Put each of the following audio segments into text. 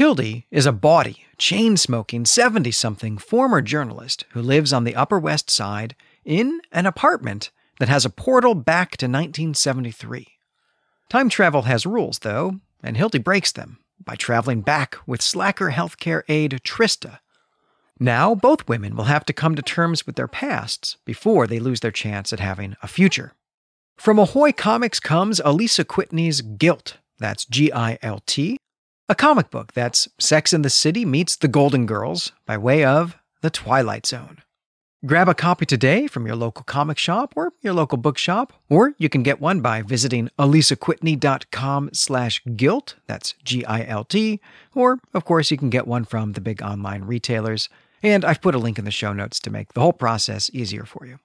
Hildy is a bawdy, chain smoking 70 something former journalist who lives on the Upper West Side in an apartment that has a portal back to 1973. Time travel has rules, though, and Hildy breaks them by traveling back with slacker healthcare aide Trista. Now, both women will have to come to terms with their pasts before they lose their chance at having a future. From Ahoy Comics comes Alisa Kwitney's Gilt, that's G I L T, a comic book that's Sex in the City meets The Golden Girls by way of The Twilight Zone. Grab a copy today from your local comic shop or your local bookshop, or you can get one by visiting alisakwitney.com slash gilt, that's G-I-L-T, or, of course, you can get one from the big online retailers, and I've put a link in the show notes to make the whole process easier for you.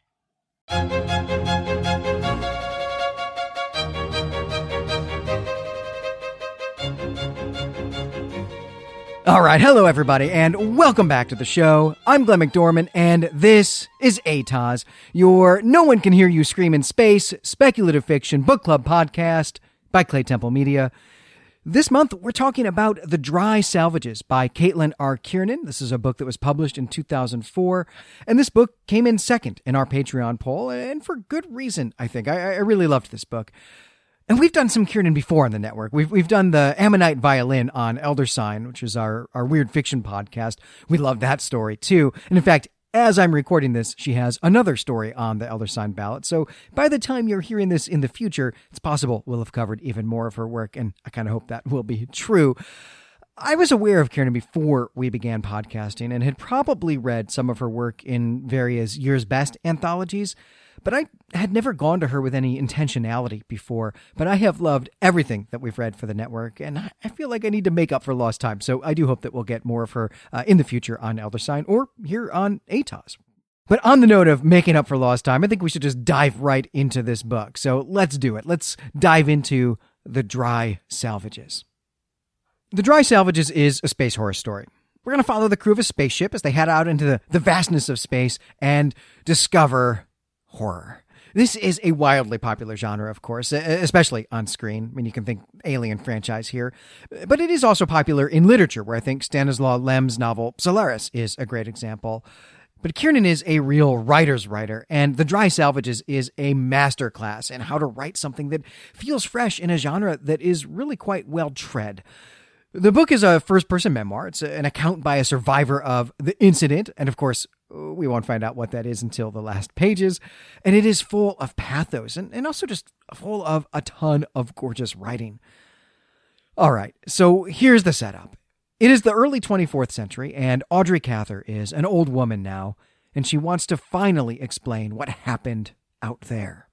All right, hello everybody, and welcome back to the show. I'm Glenn McDorman, and this is ATOS, your No One Can Hear You Scream in Space speculative fiction book club podcast by Clay Temple Media. This month, we're talking about The Dry Salvages by Caitlin R. Kiernan. This is a book that was published in 2004, and this book came in second in our Patreon poll, and for good reason, I think. I, I really loved this book. And we've done some Kiernan before on the network. We've we've done the Ammonite Violin on Elder Sign, which is our, our weird fiction podcast. We love that story too. And in fact, as I'm recording this, she has another story on the Elder Sign ballot. So by the time you're hearing this in the future, it's possible we'll have covered even more of her work, and I kind of hope that will be true. I was aware of Kiernan before we began podcasting and had probably read some of her work in various year's best anthologies but I had never gone to her with any intentionality before. But I have loved everything that we've read for the network, and I feel like I need to make up for lost time. So I do hope that we'll get more of her uh, in the future on Elder Sign or here on ATOS. But on the note of making up for lost time, I think we should just dive right into this book. So let's do it. Let's dive into The Dry Salvages. The Dry Salvages is a space horror story. We're going to follow the crew of a spaceship as they head out into the, the vastness of space and discover horror. This is a wildly popular genre, of course, especially on screen. I mean, you can think Alien franchise here, but it is also popular in literature, where I think Stanislaw Lem's novel Solaris is a great example. But Kiernan is a real writer's writer, and The Dry Salvages is a masterclass in how to write something that feels fresh in a genre that is really quite well tread. The book is a first person memoir. It's an account by a survivor of the incident. And of course, we won't find out what that is until the last pages. And it is full of pathos and, and also just full of a ton of gorgeous writing. All right, so here's the setup. It is the early 24th century, and Audrey Cather is an old woman now, and she wants to finally explain what happened out there.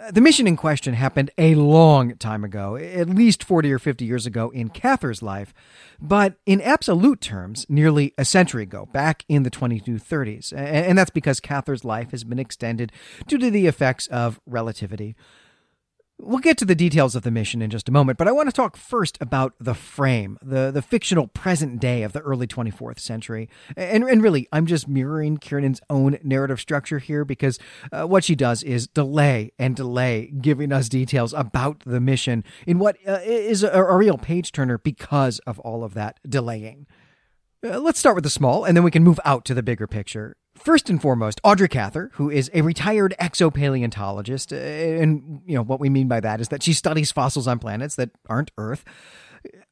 Uh, the mission in question happened a long time ago, at least 40 or 50 years ago in Cather's life, but in absolute terms, nearly a century ago, back in the 2230s. And that's because Cather's life has been extended due to the effects of relativity. We'll get to the details of the mission in just a moment, but I want to talk first about the frame, the, the fictional present day of the early 24th century. And, and really, I'm just mirroring Kiernan's own narrative structure here because uh, what she does is delay and delay giving us details about the mission in what uh, is a, a real page turner because of all of that delaying. Uh, let's start with the small, and then we can move out to the bigger picture. First and foremost, Audrey Cather, who is a retired exopaleontologist, uh, and you know what we mean by that is that she studies fossils on planets that aren't Earth.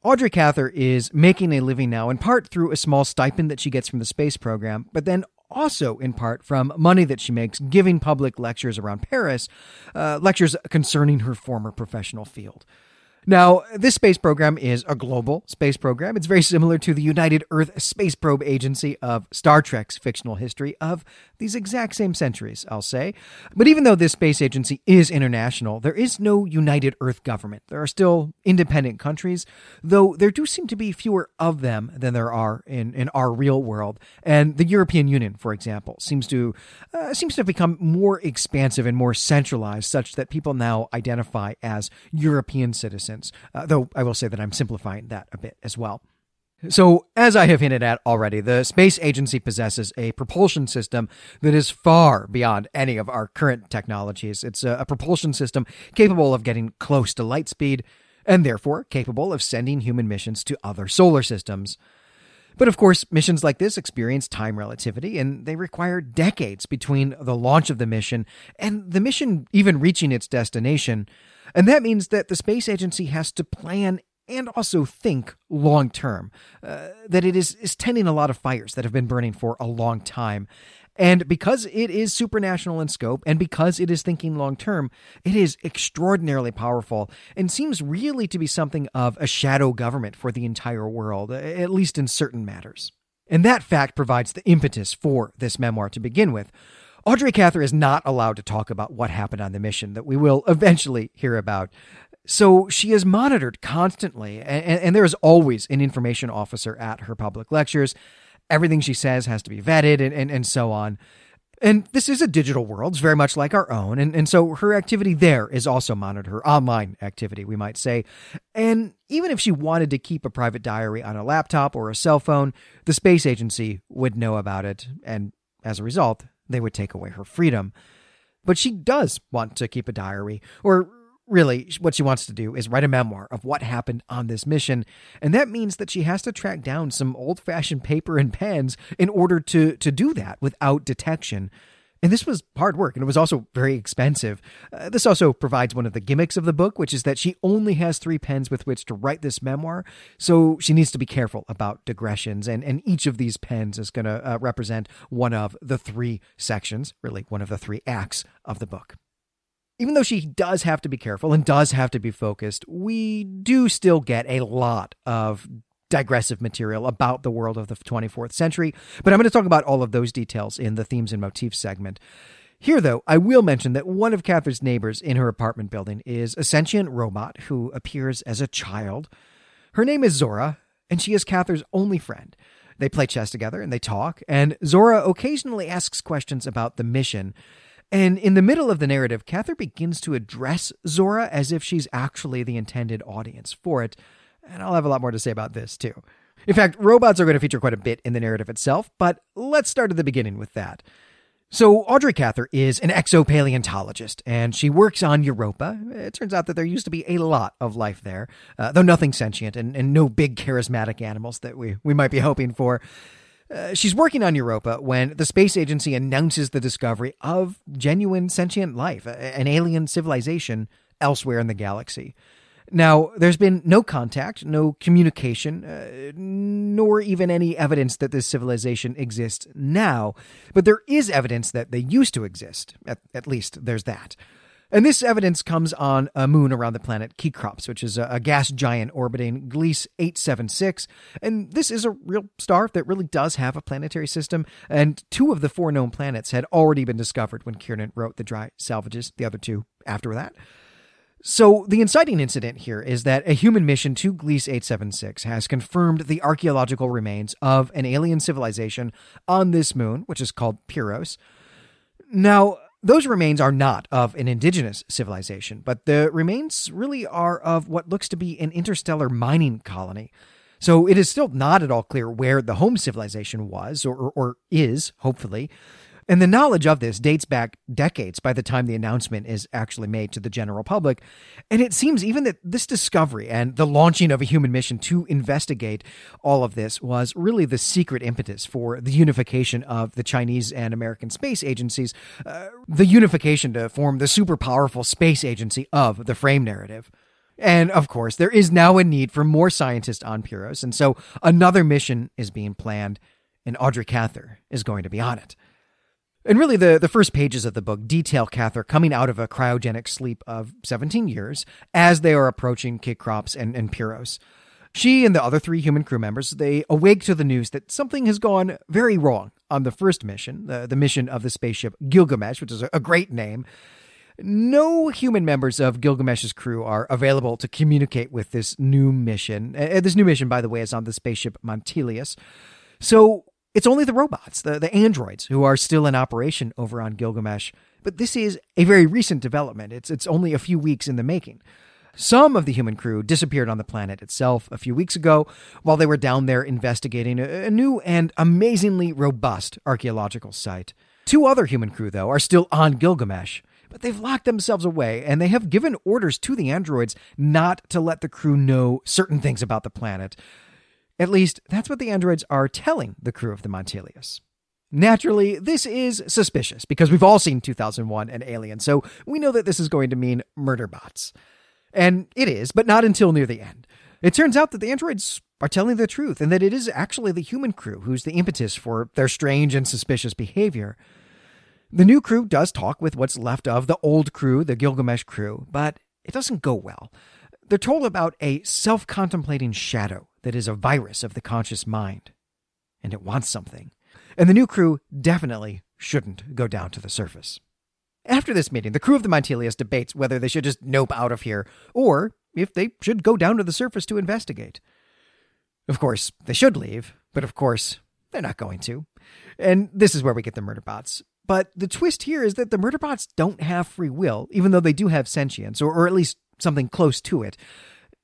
Audrey Cather is making a living now in part through a small stipend that she gets from the space program, but then also in part from money that she makes giving public lectures around Paris, uh, lectures concerning her former professional field. Now, this space program is a global space program. It's very similar to the United Earth Space Probe Agency of Star Trek's fictional history of these exact same centuries, I'll say. But even though this space agency is international, there is no United Earth government. There are still independent countries, though there do seem to be fewer of them than there are in, in our real world. And the European Union, for example, seems to uh, seems to have become more expansive and more centralized, such that people now identify as European citizens uh, though I will say that I'm simplifying that a bit as well. So, as I have hinted at already, the space agency possesses a propulsion system that is far beyond any of our current technologies. It's a, a propulsion system capable of getting close to light speed, and therefore capable of sending human missions to other solar systems. But of course, missions like this experience time relativity, and they require decades between the launch of the mission and the mission even reaching its destination. And that means that the space agency has to plan and also think long term. Uh, that it is, is tending a lot of fires that have been burning for a long time. And because it is supranational in scope and because it is thinking long term, it is extraordinarily powerful and seems really to be something of a shadow government for the entire world, at least in certain matters. And that fact provides the impetus for this memoir to begin with. Audrey Cather is not allowed to talk about what happened on the mission that we will eventually hear about. So she is monitored constantly, and, and, there is always an information officer at her public lectures. Everything she says has to be vetted and, and, and so on. And this is a digital world, it's very much like our own. And, and so her activity there is also monitored, her online activity, we might say. And even if she wanted to keep a private diary on a laptop or a cell phone, the space agency would know about it. And as a result, they would take away her freedom. But she does want to keep a diary, or really, what she wants to do is write a memoir of what happened on this mission. And that means that she has to track down some old fashioned paper and pens in order to, to do that without detection. And this was hard work, and it was also very expensive. Uh, this also provides one of the gimmicks of the book, which is that she only has three pens with which to write this memoir. So she needs to be careful about digressions, and, and each of these pens is going to uh, represent one of the three sections, really, one of the three acts of the book even though she does have to be careful and does have to be focused, we do still get a lot of digressive material about the world of the 24th century. But I'm going to talk about all of those details in the themes and motifs segment. Here, though, I will mention that one of Cather's neighbors in her apartment building is a sentient robot who appears as a child. Her name is Zora, and she is Cather's only friend. They play chess together and they talk, and Zora occasionally asks questions about the mission. And in the middle of the narrative, Cather begins to address Zora as if she's actually the intended audience for it. And I'll have a lot more to say about this, too. In fact, robots are going to feature quite a bit in the narrative itself, but let's start at the beginning with that. So, Audrey Cather is an exopaleontologist, and she works on Europa. It turns out that there used to be a lot of life there, uh, though nothing sentient and, and no big charismatic animals that we, we might be hoping for. Uh, she's working on Europa when the space agency announces the discovery of genuine sentient life, an alien civilization elsewhere in the galaxy. Now, there's been no contact, no communication, uh, nor even any evidence that this civilization exists now, but there is evidence that they used to exist. At, at least there's that. And this evidence comes on a moon around the planet Kekrops, which is a, gas giant orbiting Gliese 876. And this is a real star that really does have a planetary system. And two of the four known planets had already been discovered when Kiernan wrote the dry salvages, the other two after that. So, the inciting incident here is that a human mission to Gliese 876 has confirmed the archaeological remains of an alien civilization on this moon, which is called Pyros. Now, those remains are not of an indigenous civilization, but the remains really are of what looks to be an interstellar mining colony. So it is still not at all clear where the home civilization was or, or, or is, hopefully. And the knowledge of this dates back decades by the time the announcement is actually made to the general public. And it seems even that this discovery and the launching of a human mission to investigate all of this was really the secret impetus for the unification of the Chinese and American space agencies, uh, the unification to form the super powerful space agency of the frame narrative. And of course, there is now a need for more scientists on Pyros, and so another mission is being planned, and Audrey Cather is going to be on it. And really, the, the first pages of the book detail Cather coming out of a cryogenic sleep of 17 years as they are approaching Kekrops and, and Pyros. She and the other three human crew members, they awake to the news that something has gone very wrong on the first mission, the, the mission of the spaceship Gilgamesh, which is a, a great name. No human members of Gilgamesh's crew are available to communicate with this new mission. Uh, this new mission, by the way, is on the spaceship Montelius. So it's only the robots, the, the androids, who are still in operation over on Gilgamesh. But this is a very recent development. It's, it's only a few weeks in the making. Some of the human crew disappeared on the planet itself a few weeks ago while they were down there investigating a, a new and amazingly robust archaeological site. Two other human crew, though, are still on Gilgamesh, but they've locked themselves away and they have given orders to the androids not to let the crew know certain things about the planet. At least, that's what the androids are telling the crew of the Montelius. Naturally, this is suspicious because we've all seen 2001 and Alien, so we know that this is going to mean murder bots. And it is, but not until near the end. It turns out that the androids are telling the truth and that it is actually the human crew who's the impetus for their strange and suspicious behavior. The new crew does talk with what's left of the old crew, the Gilgamesh crew, but it doesn't go well. They're told about a self contemplating shadow that is a virus of the conscious mind, and it wants something. And the new crew definitely shouldn't go down to the surface. After this meeting, the crew of the Montelius debates whether they should just nope out of here or if they should go down to the surface to investigate. Of course, they should leave, but of course, they're not going to. And this is where we get the murder bots. But the twist here is that the murder bots don't have free will, even though they do have sentience, or, or at least something close to it.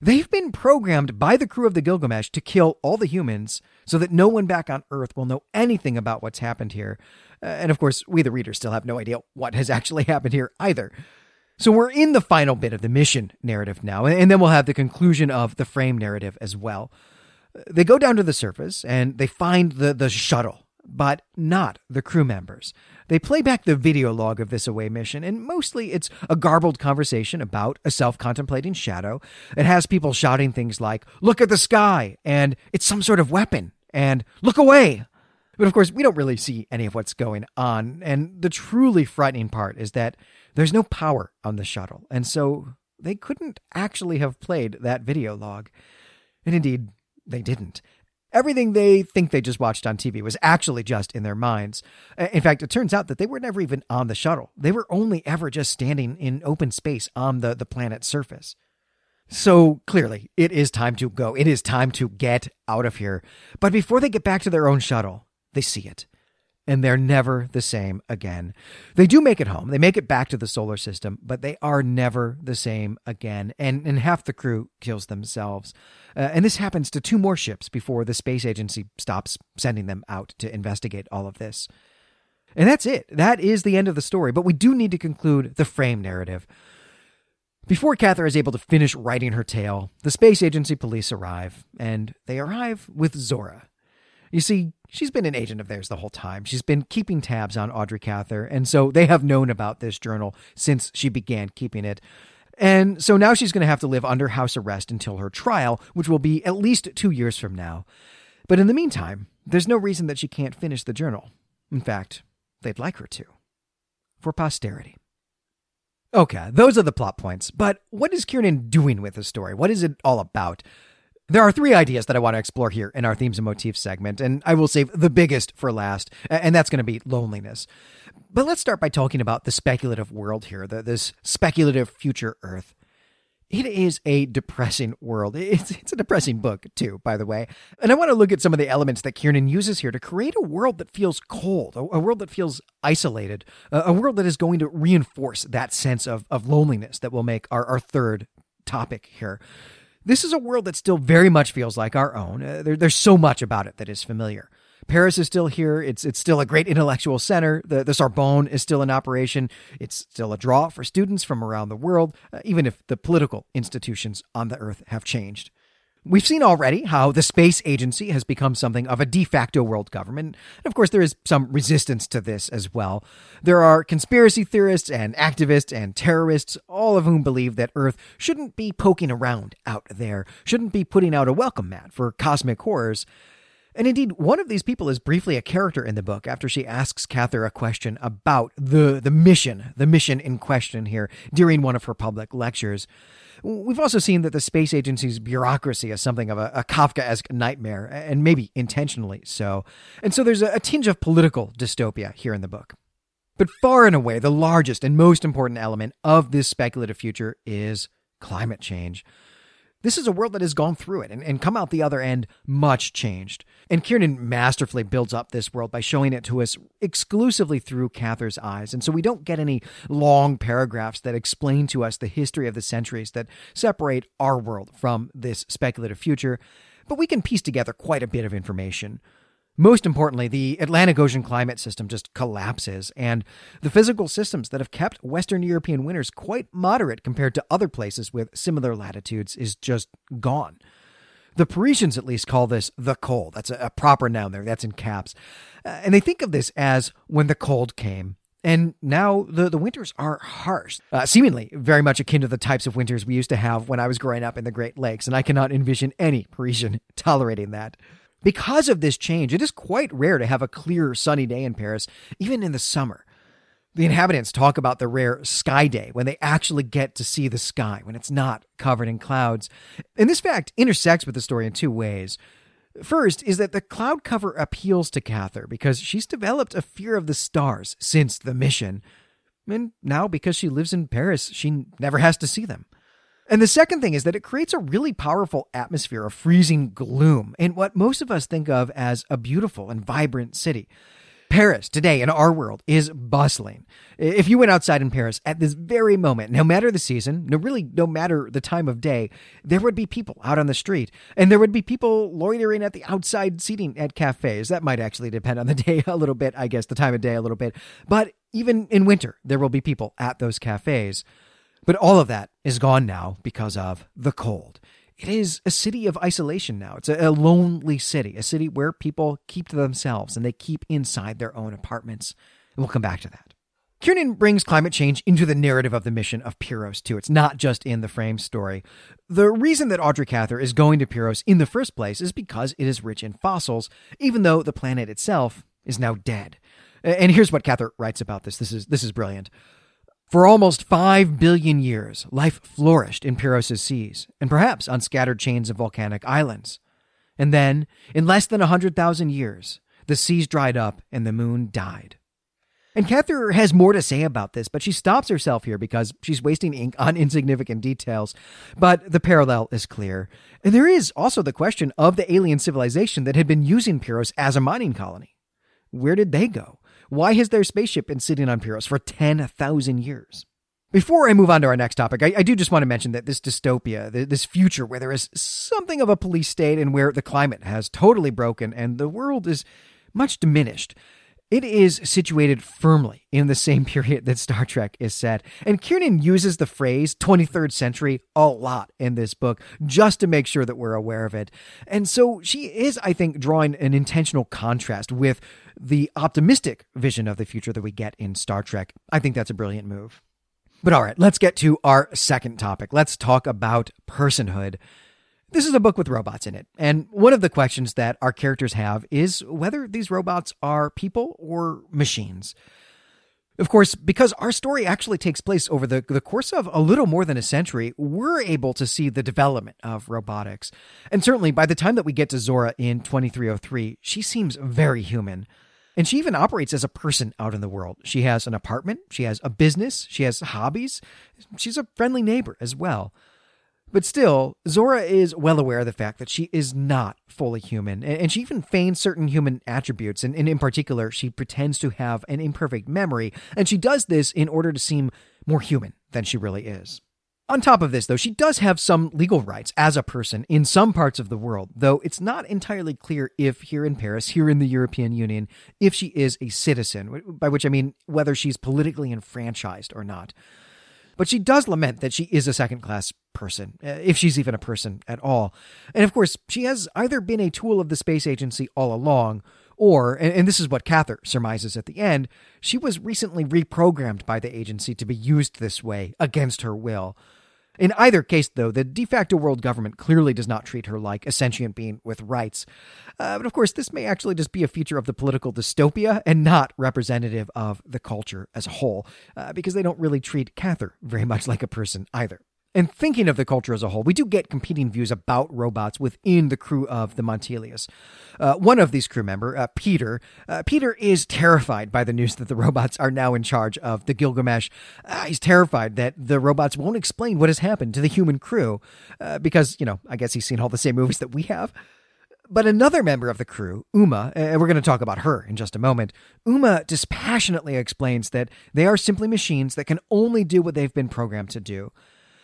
They've been programmed by the crew of the Gilgamesh to kill all the humans so that no one back on Earth will know anything about what's happened here. Uh, and of course, we the readers still have no idea what has actually happened here either. So we're in the final bit of the mission narrative now, and then we'll have the conclusion of the frame narrative as well. They go down to the surface and they find the, the shuttle but not the crew members. They play back the video log of this away mission, and mostly it's a garbled conversation about a self contemplating shadow. It has people shouting things like, Look at the sky, and it's some sort of weapon, and look away. But of course, we don't really see any of what's going on, and the truly frightening part is that there's no power on the shuttle, and so they couldn't actually have played that video log. And indeed, they didn't. Everything they think they just watched on TV was actually just in their minds. In fact, it turns out that they were never even on the shuttle. They were only ever just standing in open space on the, the planet's surface. So clearly, it is time to go. It is time to get out of here. But before they get back to their own shuttle, they see it and they're never the same again. They do make it home. They make it back to the solar system, but they are never the same again. And, and half the crew kills themselves. Uh, and this happens to two more ships before the space agency stops sending them out to investigate all of this. And that's it. That is the end of the story. But we do need to conclude the frame narrative. Before Cather is able to finish writing her tale, the space agency police arrive, and they arrive with Zora. You see, she's been an agent of theirs the whole time. She's been keeping tabs on Audrey Cather, and so they have known about this journal since she began keeping it. And so now she's going to have to live under house arrest until her trial, which will be at least two years from now. But in the meantime, there's no reason that she can't finish the journal. In fact, they'd like her to. For posterity. Okay, those are the plot points. But what is Kiernan doing with the story? What is it all about? There are three ideas that I want to explore here in our themes and motifs segment, and I will save the biggest for last, and that's going to be loneliness. But let's start by talking about the speculative world here, the, this speculative future Earth. It is a depressing world. It's, it's a depressing book, too, by the way. And I want to look at some of the elements that Kiernan uses here to create a world that feels cold, a, a world that feels isolated, a, a, world that is going to reinforce that sense of, of loneliness that will make our, our third topic here. This is a world that still very much feels like our own. Uh, there, there's so much about it that is familiar. Paris is still here. It's it's still a great intellectual center. The, the Sorbonne is still in operation. It's still a draw for students from around the world, uh, even if the political institutions on the earth have changed. We've seen already how the space agency has become something of a de facto world government. And of course, there is some resistance to this as well. There are conspiracy theorists and activists and terrorists, all of whom believe that Earth shouldn't be poking around out there, shouldn't be putting out a welcome mat for cosmic horrors. And indeed, one of these people is briefly a character in the book after she asks Cather a question about the, the mission, the mission in question here during one of her public lectures. We've also seen that the space agency's bureaucracy is something of a, a Kafkaesque nightmare, and maybe intentionally so. And so there's a, a tinge of political dystopia here in the book. But far and away, the largest and most important element of this speculative future is climate change. This is a world that has gone through it and, and come out the other end much changed. And Kiernan masterfully builds up this world by showing it to us exclusively through Cather's eyes. And so we don't get any long paragraphs that explain to us the history of the centuries that separate our world from this speculative future, but we can piece together quite a bit of information. Most importantly, the Atlantic Ocean climate system just collapses, and the physical systems that have kept Western European winters quite moderate compared to other places with similar latitudes is just gone. The Parisians, at least, call this the cold. That's a, proper noun there. That's in caps. Uh, and they think of this as when the cold came. And now the, the winters are harsh, uh, seemingly very much akin to the types of winters we used to have when I was growing up in the Great Lakes. And I cannot envision any Parisian tolerating that. Because of this change, it is quite rare to have a clear, sunny day in Paris, even in the summer. The inhabitants talk about the rare sky day when they actually get to see the sky, when it's not covered in clouds. And this fact intersects with the story in two ways. First is that the cloud cover appeals to Cather because she's developed a fear of the stars since the mission. And now, because she lives in Paris, she never has to see them. And the second thing is that it creates a really powerful atmosphere of freezing gloom in what most of us think of as a beautiful and vibrant city. Paris today in our world is bustling. If you went outside in Paris at this very moment, no matter the season, no really no matter the time of day, there would be people out on the street and there would be people loitering at the outside seating at cafes. That might actually depend on the day a little bit, I guess, the time of day a little bit. But even in winter, there will be people at those cafes. But all of that is gone now because of the cold. It is a city of isolation now. It's a, lonely city, a city where people keep to themselves and they keep inside their own apartments. And we'll come back to that. Kiernan brings climate change into the narrative of the mission of Pyros, too. It's not just in the frame story. The reason that Audrey Cather is going to Pyros in the first place is because it is rich in fossils, even though the planet itself is now dead. And here's what Cather writes about this. This is, this is brilliant. For almost five billion years, life flourished in Pyros' seas, and perhaps on scattered chains of volcanic islands. And then, in less than a hundred thousand years, the seas dried up and the moon died. And Cather has more to say about this, but she stops herself here because she's wasting ink on insignificant details. But the parallel is clear. And there is also the question of the alien civilization that had been using Pyros as a mining colony. Where did they go? Why has their spaceship been sitting on Pyros for 10,000 years? Before I move on to our next topic, I, I, do just want to mention that this dystopia, this future where there is something of a police state and where the climate has totally broken and the world is much diminished, it is situated firmly in the same period that Star Trek is set. And Kiernan uses the phrase 23rd century a lot in this book just to make sure that we're aware of it. And so she is, I think, drawing an intentional contrast with the optimistic vision of the future that we get in Star Trek. I think that's a brilliant move. But all right, let's get to our second topic. Let's talk about personhood. This is a book with robots in it, and one of the questions that our characters have is whether these robots are people or machines. Of course, because our story actually takes place over the, the course of a little more than a century, we're able to see the development of robotics. And certainly by the time that we get to Zora in 2303, she seems very human. And she even operates as a person out in the world. She has an apartment, she has a business, she has hobbies, she's a friendly neighbor as well. But still, Zora is well aware of the fact that she is not fully human, and she even feigns certain human attributes, and in particular, she pretends to have an imperfect memory, and she does this in order to seem more human than she really is. On top of this, though, she does have some legal rights as a person in some parts of the world, though it's not entirely clear if here in Paris, here in the European Union, if she is a citizen, by which I mean whether she's politically enfranchised or not. But she does lament that she is a second class person, uh, if she's even a person at all. And of course, she has either been a tool of the space agency all along, or, and, this is what Cather surmises at the end, she was recently reprogrammed by the agency to be used this way against her will. In either case, though, the de facto world government clearly does not treat her like a sentient being with rights. Uh, but of course, this may actually just be a feature of the political dystopia and not representative of the culture as a whole, uh, because they don't really treat Cather very much like a person either. And thinking of the culture as a whole, we do get competing views about robots within the crew of the Montelius. Uh, one of these crew member, uh, Peter, uh, Peter is terrified by the news that the robots are now in charge of the Gilgamesh. Uh, he's terrified that the robots won't explain what has happened to the human crew uh, because, you know, I guess he's seen all the same movies that we have. But another member of the crew, Uma, and we're going to talk about her in just a moment, Uma dispassionately explains that they are simply machines that can only do what they've been programmed to do.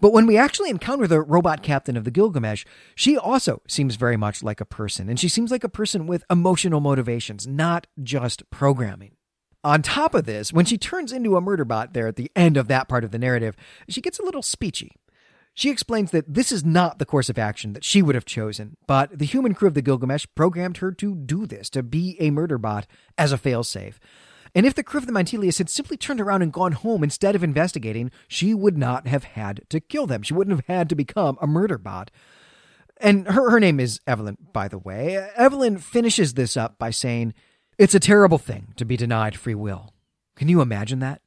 But when we actually encounter the robot captain of the Gilgamesh, she also seems very much like a person, and she seems like a person with emotional motivations, not just programming. On top of this, when she turns into a murder bot there at the end of that part of the narrative, she gets a little speechy. She explains that this is not the course of action that she would have chosen, but the human crew of the Gilgamesh programmed her to do this, to be a murder bot as a failsafe. And if the crew of the Montelius had simply turned around and gone home instead of investigating, she would not have had to kill them. She wouldn't have had to become a murder bot. And her, her name is Evelyn, by the way. Evelyn finishes this up by saying, It's a terrible thing to be denied free will. Can you imagine that?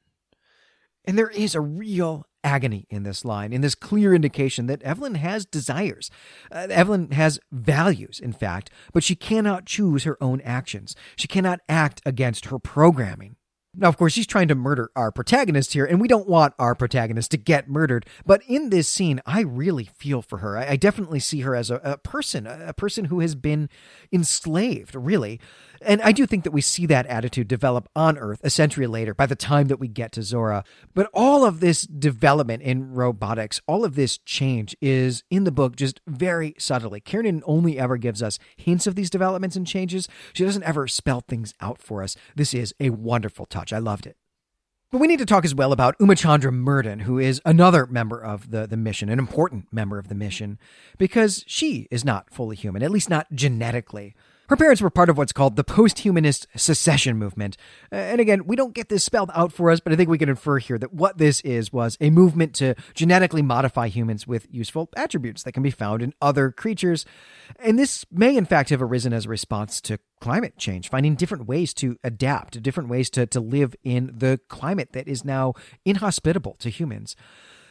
And there is a real agony in this line, in this clear indication that Evelyn has desires. Uh, Evelyn has values, in fact, but she cannot choose her own actions. She cannot act against her programming. Now, of course, she's trying to murder our protagonist here, and we don't want our protagonist to get murdered. But in this scene, I really feel for her. I, definitely see her as a, a person, a person who has been enslaved, really. And I do think that we see that attitude develop on Earth a century later by the time that we get to Zora. But all of this development in robotics, all of this change is in the book just very subtly. Kiernan only ever gives us hints of these developments and changes. She doesn't ever spell things out for us. This is a wonderful touch. I loved it. But we need to talk as well about Umachandra Murden, who is another member of the, the mission, an important member of the mission, because she is not fully human, at least not genetically. Her parents were part of what's called the post-humanist secession movement. Uh, and again, we don't get this spelled out for us, but I think we can infer here that what this is was a movement to genetically modify humans with useful attributes that can be found in other creatures. And this may in fact have arisen as a response to climate change, finding different ways to adapt, different ways to, to live in the climate that is now inhospitable to humans.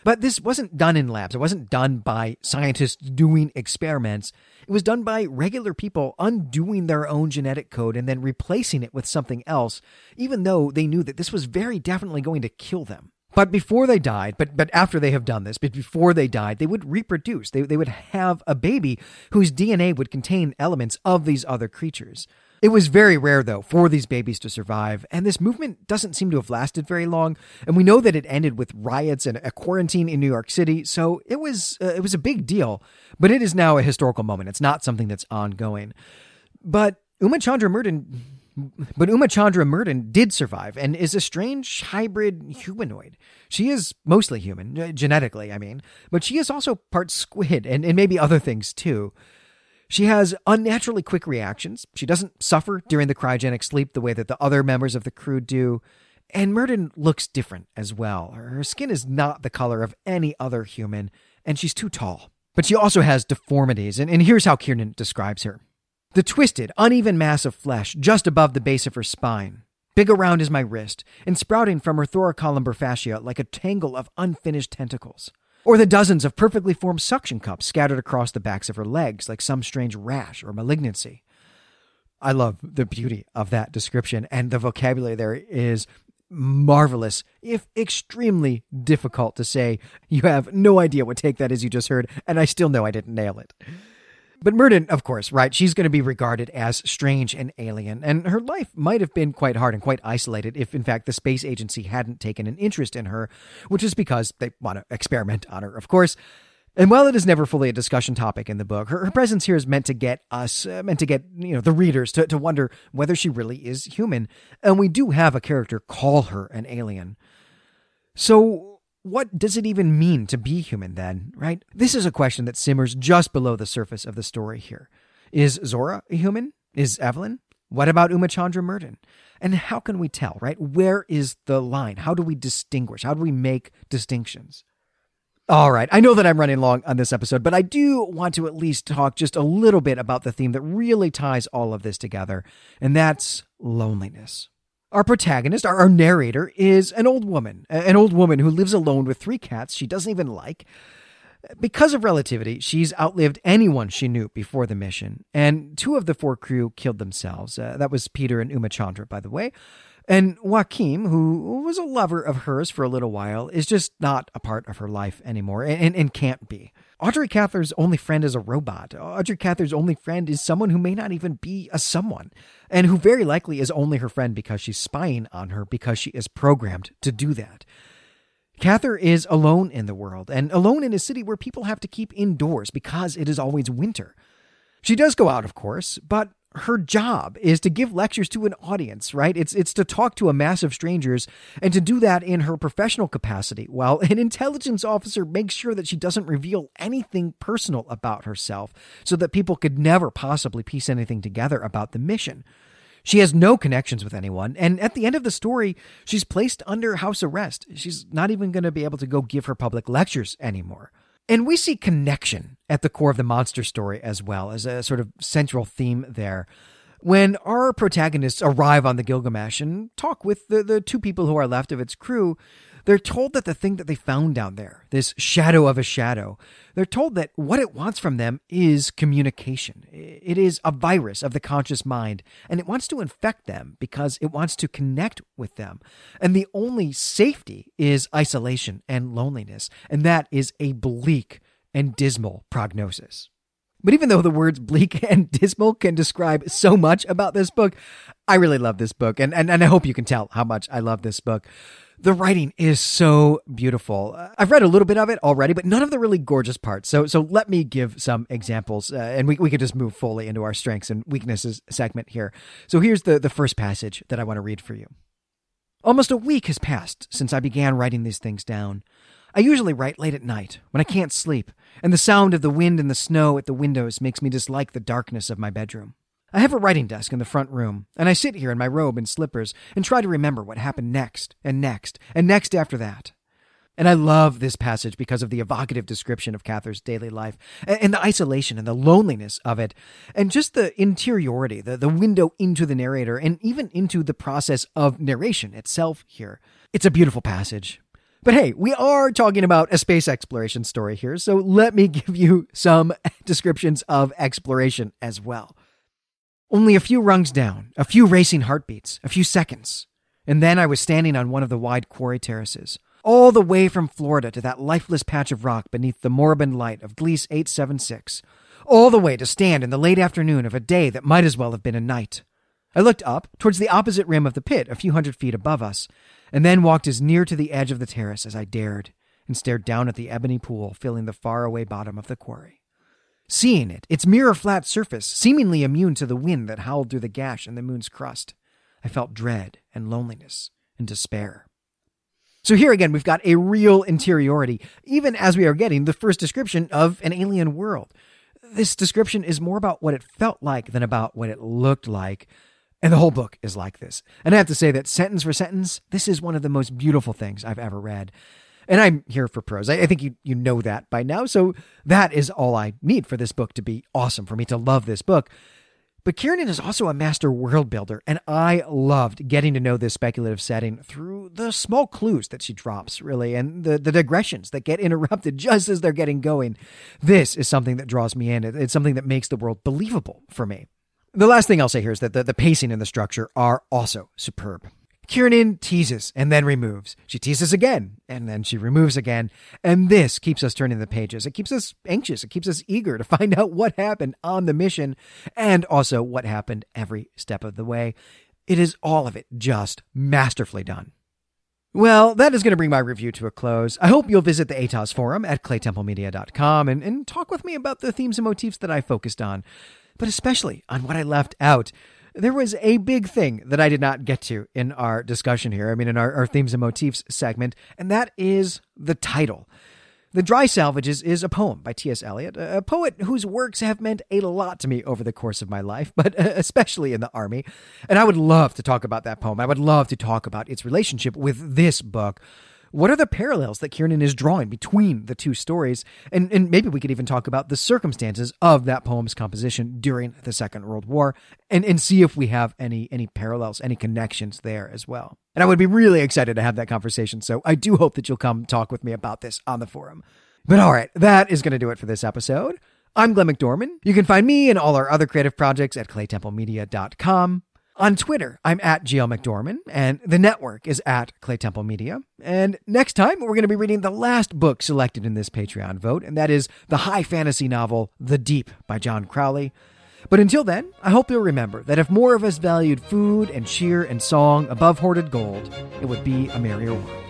But this wasn't done in labs. It wasn't done by scientists doing experiments. It was done by regular people undoing their own genetic code and then replacing it with something else, even though they knew that this was very definitely going to kill them. But before they died, but but after they have done this, but before they died, they would reproduce. They, they would have a baby whose DNA would contain elements of these other creatures. It was very rare, though, for these babies to survive, and this movement doesn't seem to have lasted very long. And we know that it ended with riots and a quarantine in New York City, so it was uh, it was a big deal. But it is now a historical moment. It's not something that's ongoing. But Uma Chandra Murden, but Uma Chandra Murden did survive and is a strange hybrid humanoid. She is mostly human, uh, genetically, I mean, but she is also part squid and, and maybe other things too. She has unnaturally quick reactions. She doesn't suffer during the cryogenic sleep the way that the other members of the crew do. And Murden looks different as well. Her skin is not the color of any other human, and she's too tall. But she also has deformities, and, and here's how Kiernan describes her the twisted, uneven mass of flesh just above the base of her spine, big around as my wrist, and sprouting from her thoracolumbar fascia like a tangle of unfinished tentacles or the dozens of perfectly formed suction cups scattered across the backs of her legs like some strange rash or malignancy. I love the beauty of that description, and the vocabulary there is marvelous, if extremely difficult to say. You have no idea what take that is you just heard, and I still know I didn't nail it. But Murden, of course, right, she's going to be regarded as strange and alien, and her life might have been quite hard and quite isolated if, in fact, the space agency hadn't taken an interest in her, which is because they want to experiment on her, of course. And while it is never fully a discussion topic in the book, her, her presence here is meant to get us, uh, meant to get, you know, the readers to, to wonder whether she really is human. And we do have a character call her an alien. So what does it even mean to be human then, right? This is a question that simmers just below the surface of the story here. Is Zora a human? Is Evelyn? What about Umachandra Murden? And how can we tell, right? Where is the line? How do we distinguish? How do we make distinctions? All right, I know that I'm running long on this episode, but I do want to at least talk just a little bit about the theme that really ties all of this together, and that's loneliness. Our protagonist, our, our narrator, is an old woman, an old woman who lives alone with three cats she doesn't even like. Because of relativity, she's outlived anyone she knew before the mission, and two of the four crew killed themselves. Uh, that was Peter and Uma Chandra, by the way. And Joachim, who was a lover of hers for a little while, is just not a part of her life anymore and, and, and can't be. Audrey Cather's only friend is a robot. Audrey Cather's only friend is someone who may not even be a someone, and who very likely is only her friend because she's spying on her because she is programmed to do that. Cather is alone in the world and alone in a city where people have to keep indoors because it is always winter. She does go out, of course, but her job is to give lectures to an audience, right? It's it's to talk to a mass of strangers and to do that in her professional capacity while an intelligence officer makes sure that she doesn't reveal anything personal about herself so that people could never possibly piece anything together about the mission. She has no connections with anyone, and at the end of the story, she's placed under house arrest. She's not even going to be able to go give her public lectures anymore. And we see connection at the core of the monster story as well as a sort of central theme there. When our protagonists arrive on the Gilgamesh and talk with the, the two people who are left of its crew, they're told that the thing that they found down there, this shadow of a shadow, they're told that what it wants from them is communication. It is a virus of the conscious mind, and it wants to infect them because it wants to connect with them. And the only safety is isolation and loneliness, and that is a bleak and dismal prognosis. But even though the words bleak and dismal can describe so much about this book, I really love this book, and, and, and I hope you can tell how much I love this book. The writing is so beautiful. I've read a little bit of it already, but none of the really gorgeous parts. So, so let me give some examples, uh, and we, we can just move fully into our strengths and weaknesses segment here. So here's the, the first passage that I want to read for you. Almost a week has passed since I began writing these things down. I usually write late at night, when I can't sleep, and the sound of the wind and the snow at the windows makes me dislike the darkness of my bedroom. I have a writing desk in the front room, and I sit here in my robe and slippers and try to remember what happened next, and next, and next after that. And I love this passage because of the evocative description of Cather's daily life and the isolation and the loneliness of it, and just the interiority, the, the window into the narrator, and even into the process of narration itself here. It's a beautiful passage. But hey, we are talking about a space exploration story here, so let me give you some descriptions of exploration as well. Only a few rungs down, a few racing heartbeats, a few seconds. And then I was standing on one of the wide quarry terraces, all the way from Florida to that lifeless patch of rock beneath the moribund light of Gliese 876, all the way to stand in the late afternoon of a day that might as well have been a night. I looked up towards the opposite rim of the pit a few hundred feet above us, and then walked as near to the edge of the terrace as I dared, and stared down at the ebony pool filling the faraway bottom of the quarry. Seeing it, its mirror flat surface, seemingly immune to the wind that howled through the gash in the moon's crust, I felt dread and loneliness and despair. So here again, we've got a real interiority, even as we are getting the first description of an alien world. This description is more about what it felt like than about what it looked like. And the whole book is like this. And I have to say that sentence for sentence, this is one of the most beautiful things I've ever read. And I'm here for prose. I, I, think you, you know that by now. So that is all I need for this book to be awesome, for me to love this book. But Kiernan is also a master world builder, and I loved getting to know this speculative setting through the small clues that she drops, really, and the, the digressions that get interrupted just as they're getting going. This is something that draws me in. It's something that makes the world believable for me. The last thing I'll say here is that the, the pacing and the structure are also superb. Kiernan teases and then removes. She teases again and then she removes again. And this keeps us turning the pages. It keeps us anxious. It keeps us eager to find out what happened on the mission and also what happened every step of the way. It is all of it just masterfully done. Well, that is going to bring my review to a close. I hope you'll visit the ATOS forum at claytemplemedia.com and, and talk with me about the themes and motifs that I focused on, but especially on what I left out there was a big thing that I did not get to in our discussion here. I mean, in our, our themes and motifs segment, and that is the title. The Dry Salvages is a poem by T.S. Eliot, a poet whose works have meant a lot to me over the course of my life, but especially in the Army. And I would love to talk about that poem. I would love to talk about its relationship with this book. What are the parallels that Kiernan is drawing between the two stories? And, and maybe we could even talk about the circumstances of that poem's composition during the Second World War and, and see if we have any, any parallels, any connections there as well. And I would be really excited to have that conversation. So I do hope that you'll come talk with me about this on the forum. But all right, that is going to do it for this episode. I'm Glenn McDorman. You can find me and all our other creative projects at claytemplemedia.com. On Twitter, I'm at GL McDorman, and the network is at Clay Temple Media. And next time, we're going to be reading the last book selected in this Patreon vote, and that is the high fantasy novel The Deep by John Crowley. But until then, I hope you'll remember that if more of us valued food and cheer and song above hoarded gold, it would be a merrier world.